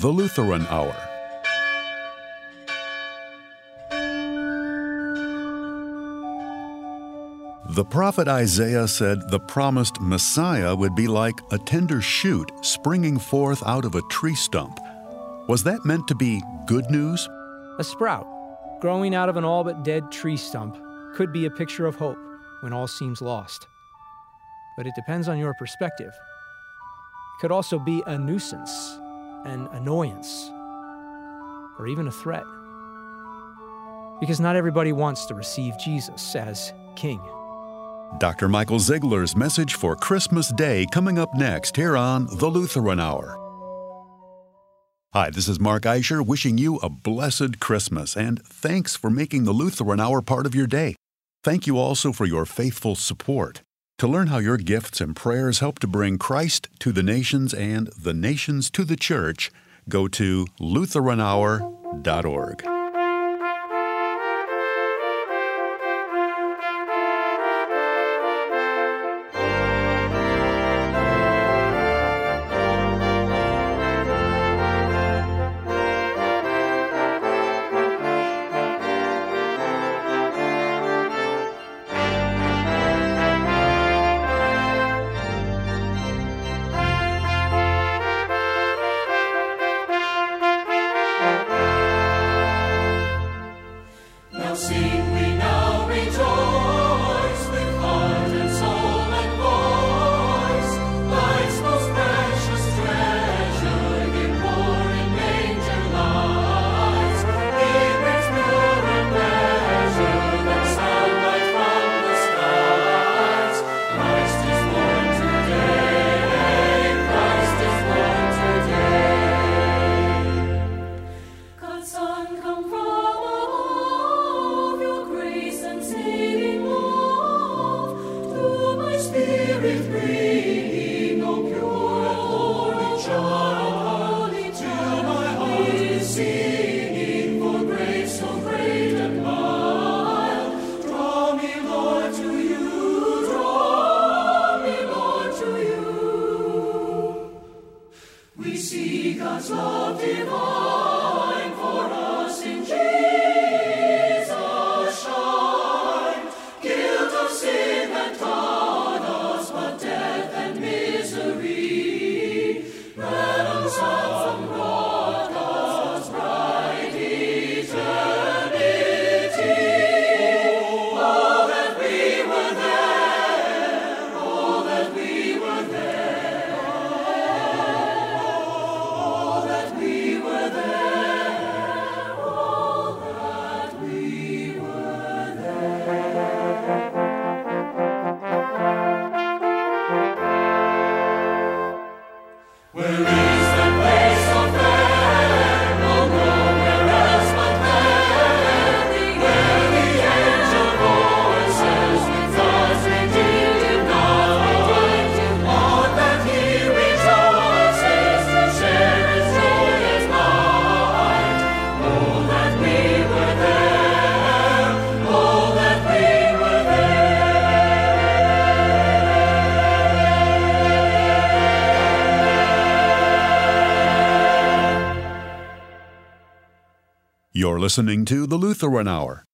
The Lutheran Hour. The prophet Isaiah said the promised Messiah would be like a tender shoot springing forth out of a tree stump. Was that meant to be good news? A sprout growing out of an all but dead tree stump could be a picture of hope when all seems lost. But it depends on your perspective. It could also be a nuisance, an annoyance, or even a threat. Because not everybody wants to receive Jesus as King. Dr. Michael Zeigler's message for Christmas Day coming up next here on The Lutheran Hour. Hi, this is Mark Eischer wishing you a blessed Christmas and thanks for making the Lutheran Hour part of your day. Thank you also for your faithful support. To learn how your gifts and prayers help to bring Christ to the nations and the nations to the church, go to LutheranHour.org. listening to the Lutheran Hour.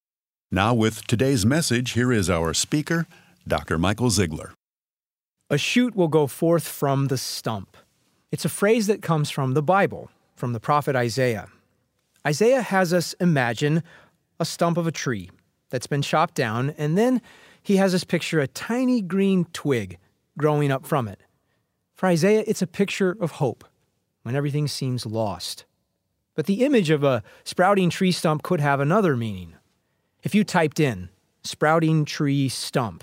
Now, with today's message, here is our speaker, Dr. Michael Zeigler. A shoot will go forth from the stump. It's a phrase that comes from the Bible, from the prophet Isaiah. Isaiah has us imagine a stump of a tree that's been chopped down, and then he has us picture a tiny green twig growing up from it. For Isaiah, it's a picture of hope when everything seems lost. But the image of a sprouting tree stump could have another meaning. If you typed in sprouting tree stump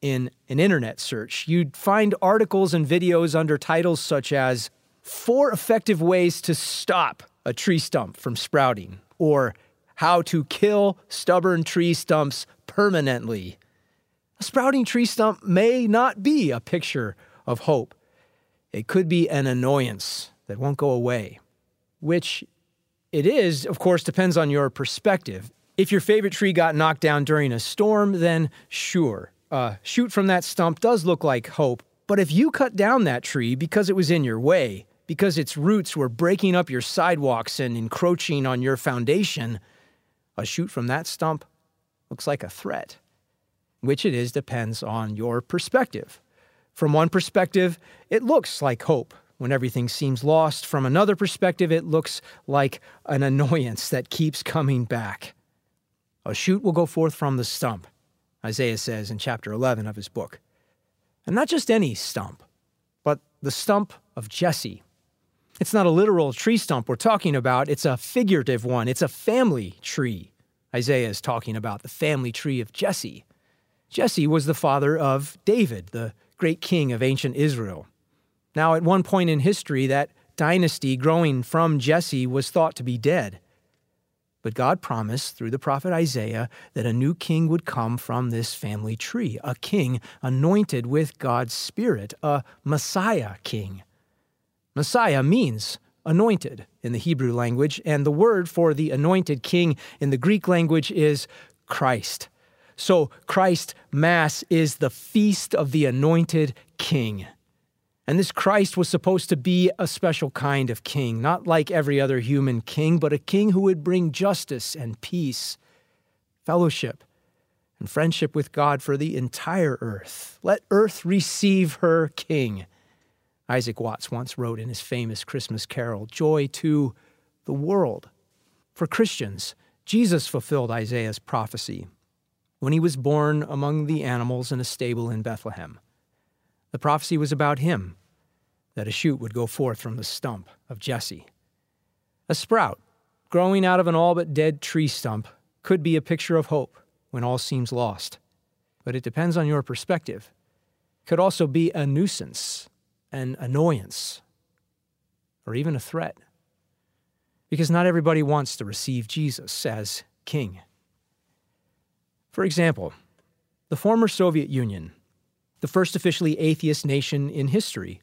in an internet search, you'd find articles and videos under titles such as Four Effective Ways to Stop a Tree Stump from Sprouting, or How to Kill Stubborn Tree Stumps Permanently. A sprouting tree stump may not be a picture of hope. It could be an annoyance that won't go away, which it is, of course, depends on your perspective. If your favorite tree got knocked down during a storm, then sure, uh, shoot from that stump does look like hope. But if you cut down that tree because it was in your way, because its roots were breaking up your sidewalks and encroaching on your foundation, a shoot from that stump looks like a threat. Which it is depends on your perspective. From one perspective, it looks like hope when everything seems lost. From another perspective, it looks like an annoyance that keeps coming back. A shoot will go forth from the stump, Isaiah says in chapter 11 of his book. And not just any stump, but the stump of Jesse. It's not a literal tree stump we're talking about, it's a figurative one. It's a family tree. Isaiah is talking about the family tree of Jesse. Jesse was the father of David, the great king of ancient Israel. Now, at one point in history, that dynasty growing from Jesse was thought to be dead. But God promised through the prophet Isaiah that a new king would come from this family tree, a king anointed with God's Spirit, a Messiah king. Messiah means anointed in the Hebrew language, and the word for the anointed king in the Greek language is Christ. So, Christ Mass is the feast of the anointed king. And this Christ was supposed to be a special kind of king, not like every other human king, but a king who would bring justice and peace, fellowship, and friendship with God for the entire earth. Let earth receive her king. Isaac Watts once wrote in his famous Christmas carol, Joy to the world. For Christians, Jesus fulfilled Isaiah's prophecy when he was born among the animals in a stable in Bethlehem. The prophecy was about him that a shoot would go forth from the stump of Jesse. A sprout growing out of an all but dead tree stump could be a picture of hope when all seems lost, but it depends on your perspective. Could also be a nuisance, an annoyance, or even a threat. Because not everybody wants to receive Jesus as king. For example, the former Soviet Union the first officially atheist nation in history,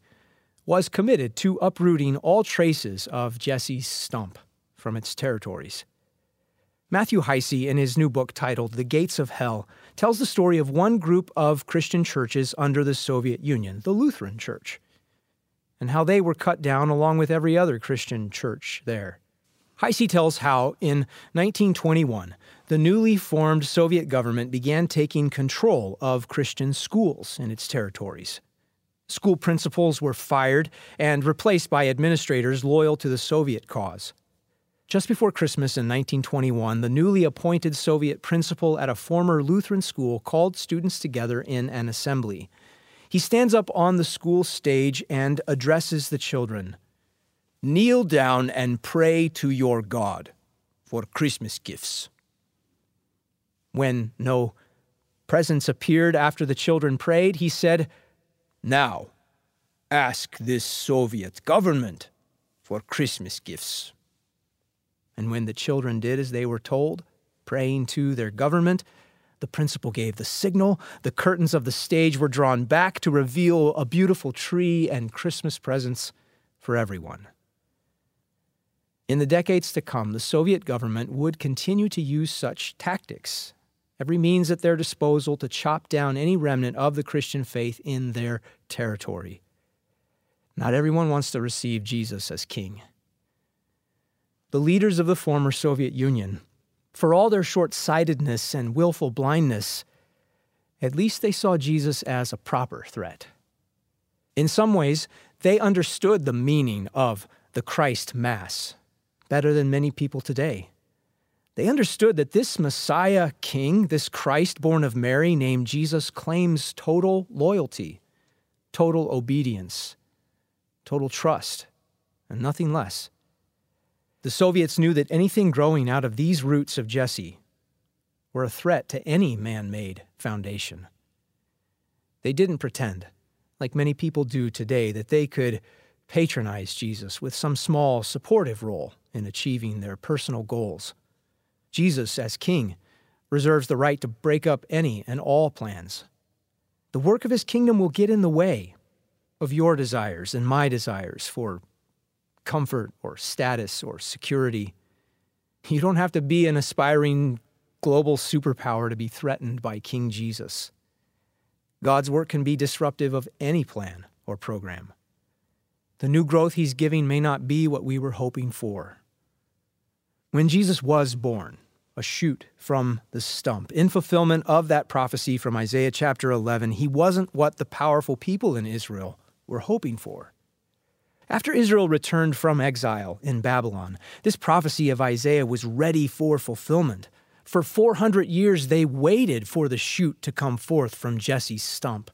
was committed to uprooting all traces of Jesse's stump from its territories. Matthew Heise, in his new book titled The Gates of Hell, tells the story of one group of Christian churches under the Soviet Union, the Lutheran Church, and how they were cut down along with every other Christian church there. Heise tells how, in 1921, the newly formed Soviet government began taking control of Christian schools in its territories. School principals were fired and replaced by administrators loyal to the Soviet cause. Just before Christmas in 1921, the newly appointed Soviet principal at a former Lutheran school called students together in an assembly. He stands up on the school stage and addresses the children Kneel down and pray to your God for Christmas gifts. When no presents appeared after the children prayed, he said, Now ask this Soviet government for Christmas gifts. And when the children did as they were told, praying to their government, the principal gave the signal. The curtains of the stage were drawn back to reveal a beautiful tree and Christmas presents for everyone. In the decades to come, the Soviet government would continue to use such tactics every means at their disposal to chop down any remnant of the Christian faith in their territory. Not everyone wants to receive Jesus as king. The leaders of the former Soviet Union, for all their short sightedness and willful blindness, at least they saw Jesus as a proper threat. In some ways, they understood the meaning of the Christ Mass better than many people today. They understood that this Messiah King, this Christ born of Mary named Jesus, claims total loyalty, total obedience, total trust, and nothing less. The Soviets knew that anything growing out of these roots of Jesse were a threat to any man made foundation. They didn't pretend, like many people do today, that they could patronize Jesus with some small supportive role in achieving their personal goals. Jesus, as king, reserves the right to break up any and all plans. The work of his kingdom will get in the way of your desires and my desires for comfort or status or security. You don't have to be an aspiring global superpower to be threatened by King Jesus. God's work can be disruptive of any plan or program. The new growth he's giving may not be what we were hoping for. When Jesus was born, a shoot from the stump, in fulfillment of that prophecy from Isaiah chapter 11, he wasn't what the powerful people in Israel were hoping for. After Israel returned from exile in Babylon, this prophecy of Isaiah was ready for fulfillment. For 400 years, they waited for the shoot to come forth from Jesse's stump.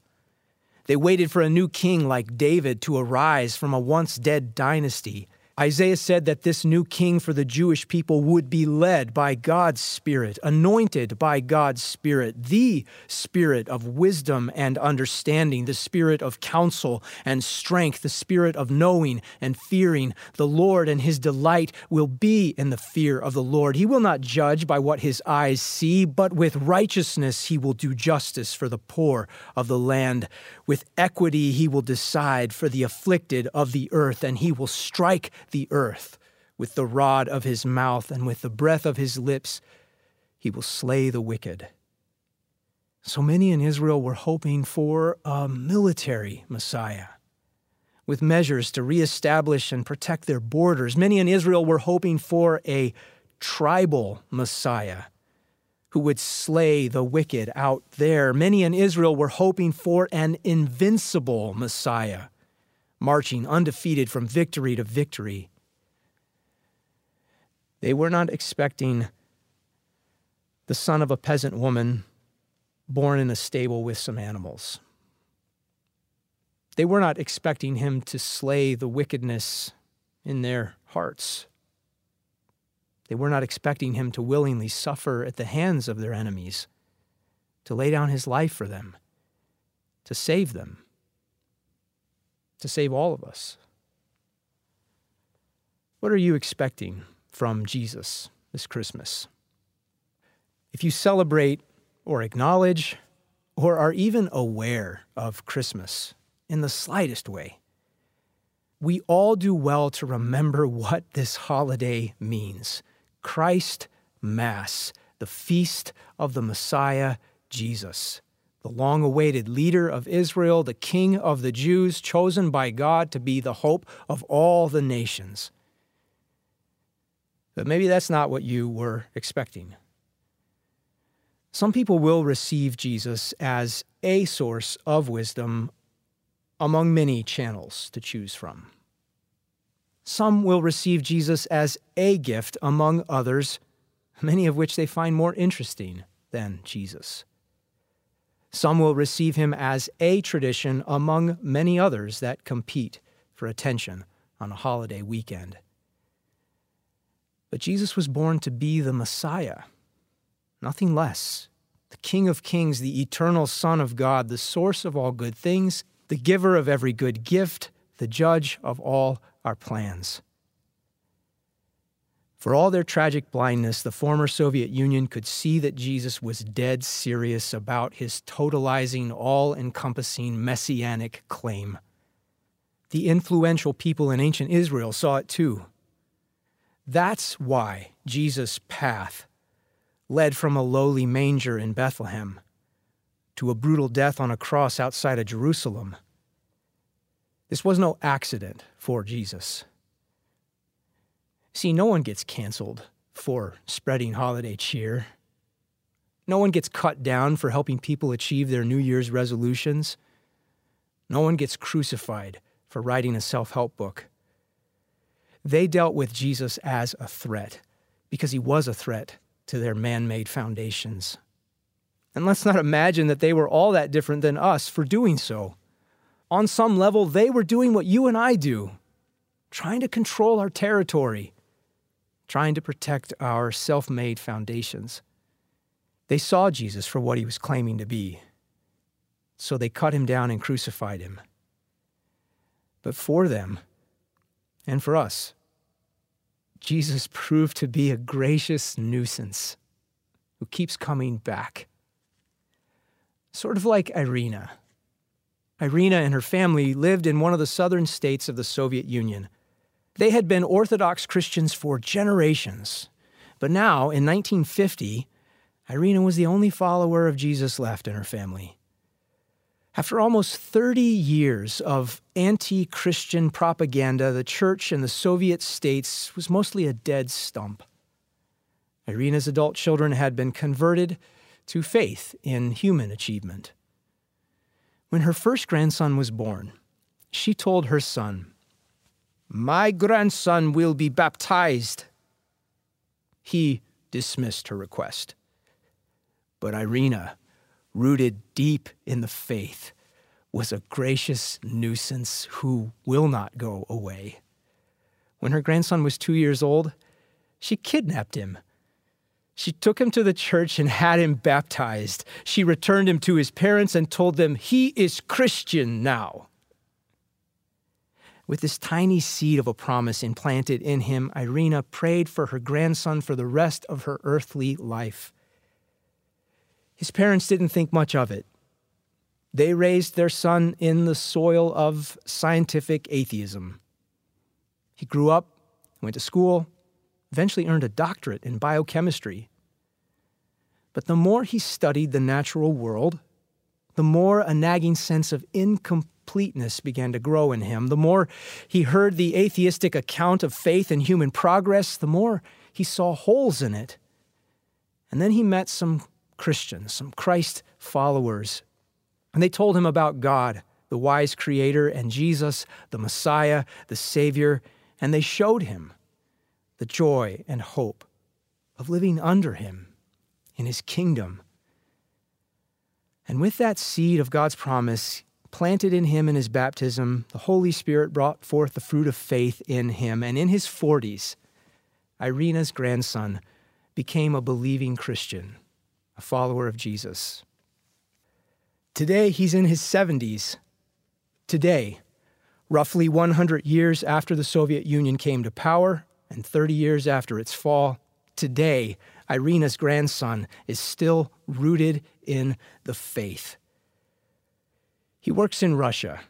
They waited for a new king like David to arise from a once dead dynasty Isaiah said that this new king for the Jewish people would be led by God's Spirit, anointed by God's Spirit, the Spirit of wisdom and understanding, the Spirit of counsel and strength, the Spirit of knowing and fearing the Lord, and his delight will be in the fear of the Lord. He will not judge by what his eyes see, but with righteousness he will do justice for the poor of the land. With equity he will decide for the afflicted of the earth, and he will strike the earth with the rod of his mouth, and with the breath of his lips he will slay the wicked. So many in Israel were hoping for a military Messiah with measures to reestablish and protect their borders. Many in Israel were hoping for a tribal Messiah who would slay the wicked out there. Many in Israel were hoping for an invincible Messiah marching undefeated from victory to victory. They were not expecting the son of a peasant woman born in a stable with some animals. They were not expecting him to slay the wickedness in their hearts. They were not expecting him to willingly suffer at the hands of their enemies, to lay down his life for them, to save them to save all of us. What are you expecting from Jesus this Christmas? If you celebrate or acknowledge or are even aware of Christmas in the slightest way, we all do well to remember what this holiday means Christ Mass, the feast of the Messiah, Jesus the long awaited leader of Israel, the king of the Jews, chosen by God to be the hope of all the nations. But maybe that's not what you were expecting. Some people will receive Jesus as a source of wisdom among many channels to choose from. Some will receive Jesus as a gift among others, many of which they find more interesting than Jesus. Some will receive him as a tradition among many others that compete for attention on a holiday weekend. But Jesus was born to be the Messiah, nothing less. The King of Kings, the eternal Son of God, the source of all good things, the giver of every good gift, the judge of all our plans. For all their tragic blindness, the former Soviet Union could see that Jesus was dead serious about his totalizing, all encompassing messianic claim. The influential people in ancient Israel saw it too. That's why Jesus' path led from a lowly manger in Bethlehem to a brutal death on a cross outside of Jerusalem. This was no accident for Jesus. See, no one gets canceled for spreading holiday cheer. No one gets cut down for helping people achieve their New Year's resolutions. No one gets crucified for writing a self help book. They dealt with Jesus as a threat because he was a threat to their man made foundations. And let's not imagine that they were all that different than us for doing so. On some level, they were doing what you and I do, trying to control our territory, trying to protect our self made foundations. They saw Jesus for what he was claiming to be, so they cut him down and crucified him. But for them, and for us, Jesus proved to be a gracious nuisance who keeps coming back. Sort of like Irina. Irina and her family lived in one of the southern states of the Soviet Union. They had been Orthodox Christians for generations. But now, in 1950, Irina was the only follower of Jesus left in her family. After almost 30 years of anti Christian propaganda, the church in the Soviet states was mostly a dead stump. Irina's adult children had been converted to faith in human achievement. When her first grandson was born, she told her son, My grandson will be baptized. He dismissed her request. But Irina, rooted deep in the faith, was a gracious nuisance who will not go away. When her grandson was two years old, she kidnapped him. She took him to the church and had him baptized. She returned him to his parents and told them, He is Christian now. With this tiny seed of a promise implanted in him, Irina prayed for her grandson for the rest of her earthly life. His parents didn't think much of it. They raised their son in the soil of scientific atheism. He grew up, went to school, eventually earned a doctorate in biochemistry. But the more he studied the natural world, the more a nagging sense of incomplete completeness began to grow in him. The more he heard the atheistic account of faith and human progress, the more he saw holes in it. And then he met some Christians, some Christ followers, and they told him about God, the wise creator, and Jesus, the Messiah, the Savior, and they showed him the joy and hope of living under him in his kingdom. And with that seed of God's promise, planted in him in his baptism, the Holy Spirit brought forth the fruit of faith in him. And in his 40s, Irina's grandson became a believing Christian, a follower of Jesus. Today, he's in his 70s. Today, roughly 100 years after the Soviet Union came to power and 30 years after its fall, today, Irina's grandson is still rooted in the faith. He works in Russia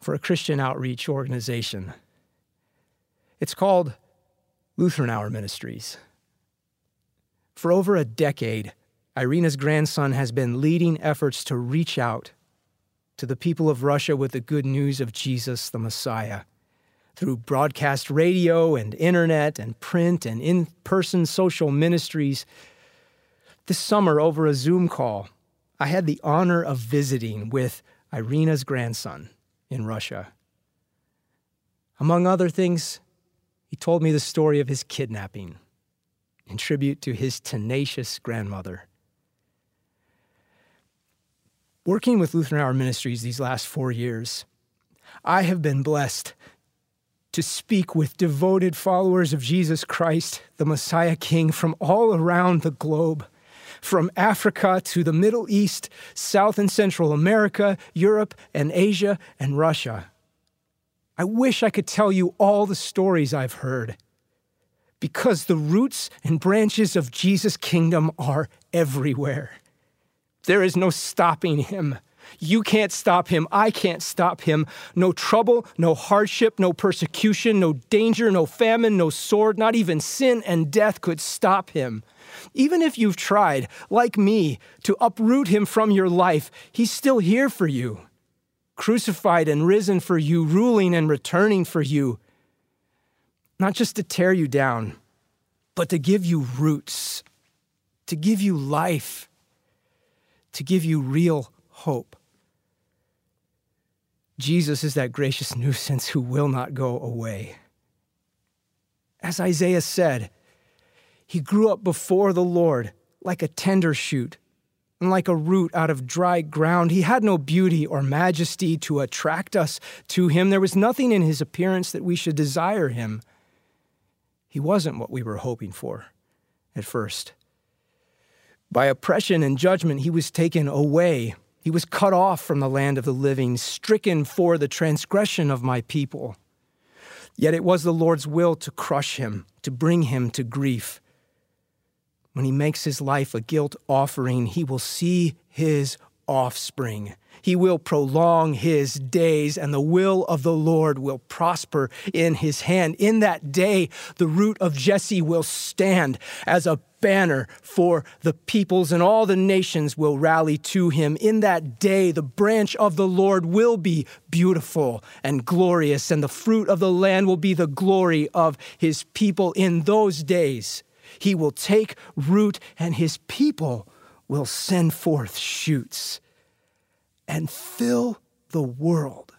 for a Christian outreach organization. It's called Lutheran Hour Ministries. For over a decade, Irina's grandson has been leading efforts to reach out to the people of Russia with the good news of Jesus the Messiah through broadcast radio and internet and print and in person social ministries. This summer, over a Zoom call, I had the honor of visiting with Irina's grandson in Russia. Among other things, he told me the story of his kidnapping in tribute to his tenacious grandmother. Working with Lutheran Hour Ministries these last four years, I have been blessed to speak with devoted followers of Jesus Christ, the Messiah King, from all around the globe from Africa to the Middle East, South and Central America, Europe and Asia, and Russia. I wish I could tell you all the stories I've heard because the roots and branches of Jesus' kingdom are everywhere. There is no stopping him. You can't stop him. I can't stop him. No trouble, no hardship, no persecution, no danger, no famine, no sword, not even sin and death could stop him. Even if you've tried, like me, to uproot him from your life, he's still here for you, crucified and risen for you, ruling and returning for you. Not just to tear you down, but to give you roots, to give you life, to give you real hope. Jesus is that gracious nuisance who will not go away. As Isaiah said, he grew up before the Lord like a tender shoot and like a root out of dry ground. He had no beauty or majesty to attract us to him. There was nothing in his appearance that we should desire him. He wasn't what we were hoping for at first. By oppression and judgment, he was taken away. He was cut off from the land of the living, stricken for the transgression of my people. Yet it was the Lord's will to crush him, to bring him to grief. When he makes his life a guilt offering, he will see his offspring. He will prolong his days, and the will of the Lord will prosper in his hand. In that day, the root of Jesse will stand as a banner for the peoples, and all the nations will rally to him. In that day, the branch of the Lord will be beautiful and glorious, and the fruit of the land will be the glory of his people. In those days, he will take root, and his people will send forth shoots and fill the world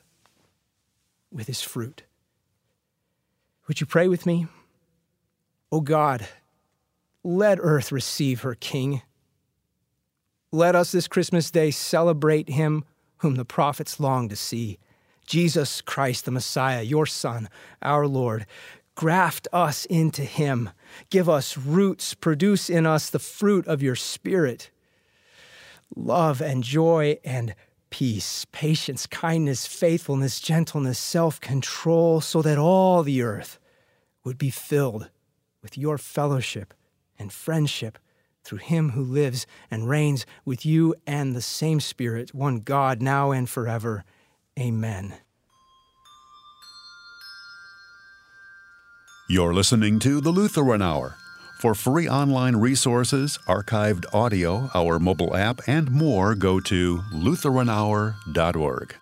with his fruit. Would you pray with me? Oh God, let earth receive her King. Let us this Christmas day celebrate him whom the prophets long to see Jesus Christ, the Messiah, your Son, our Lord. Graft us into him. Give us roots. Produce in us the fruit of your Spirit love and joy and peace, patience, kindness, faithfulness, gentleness, self control, so that all the earth would be filled with your fellowship and friendship through him who lives and reigns with you and the same Spirit, one God, now and forever. Amen. You're listening to the Lutheran Hour. For free online resources, archived audio, our mobile app, and more, go to LutheranHour.org.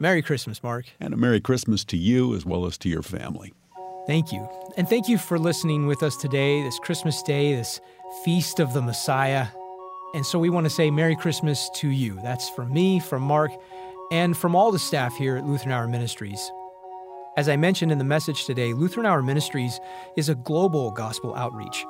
Merry Christmas, Mark. And a Merry Christmas to you as well as to your family. Thank you. And thank you for listening with us today, this Christmas Day, this feast of the Messiah. And so we want to say Merry Christmas to you. That's from me, from Mark, and from all the staff here at Lutheran Hour Ministries. As I mentioned in the message today, Lutheran Hour Ministries is a global gospel outreach,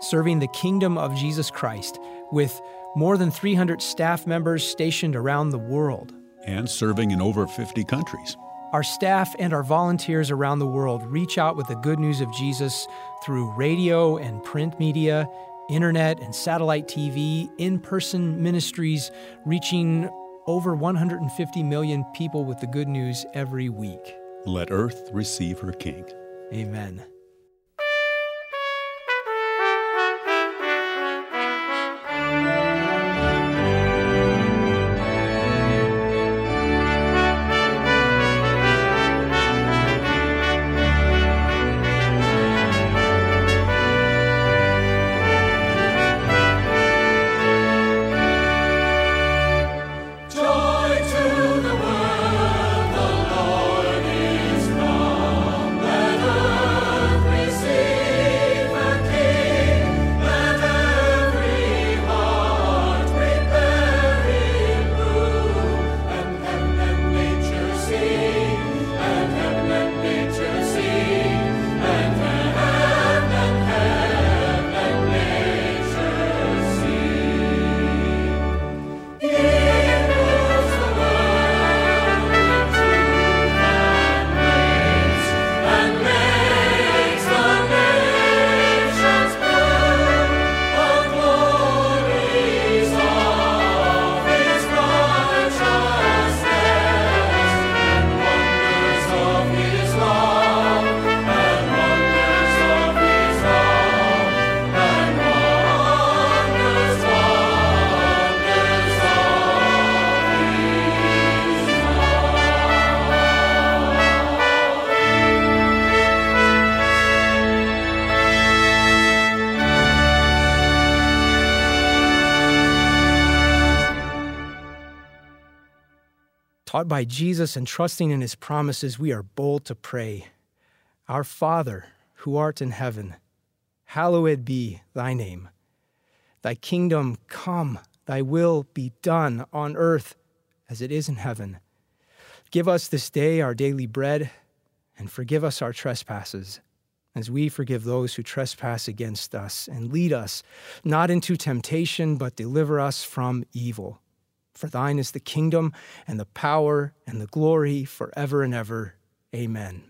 serving the kingdom of Jesus Christ with more than 300 staff members stationed around the world and serving in over 50 countries. Our staff and our volunteers around the world reach out with the good news of Jesus through radio and print media, internet and satellite TV, in person ministries, reaching over 150 million people with the good news every week. Let earth receive her King. Amen. By Jesus and trusting in his promises, we are bold to pray Our Father, who art in heaven, hallowed be thy name. Thy kingdom come, thy will be done on earth as it is in heaven. Give us this day our daily bread, and forgive us our trespasses, as we forgive those who trespass against us. And lead us not into temptation, but deliver us from evil. For thine is the kingdom and the power and the glory forever and ever. Amen.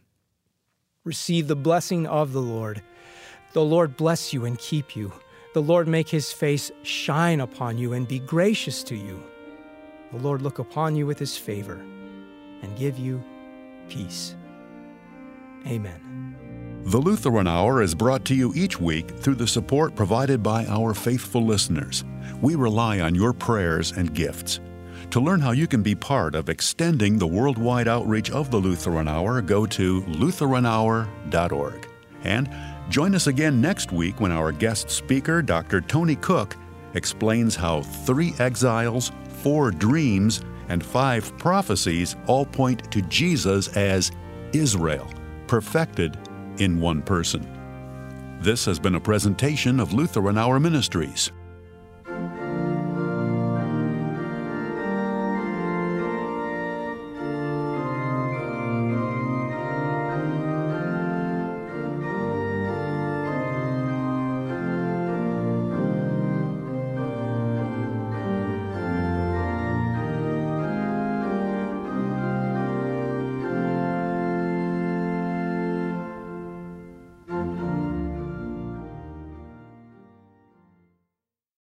Receive the blessing of the Lord. The Lord bless you and keep you. The Lord make his face shine upon you and be gracious to you. The Lord look upon you with his favor and give you peace. Amen. The Lutheran Hour is brought to you each week through the support provided by our faithful listeners. We rely on your prayers and gifts. To learn how you can be part of extending the worldwide outreach of the Lutheran Hour, go to LutheranHour.org. And join us again next week when our guest speaker, Dr. Tony Cook, explains how three exiles, four dreams, and five prophecies all point to Jesus as Israel, perfected in one person. This has been a presentation of Lutheran Hour Ministries.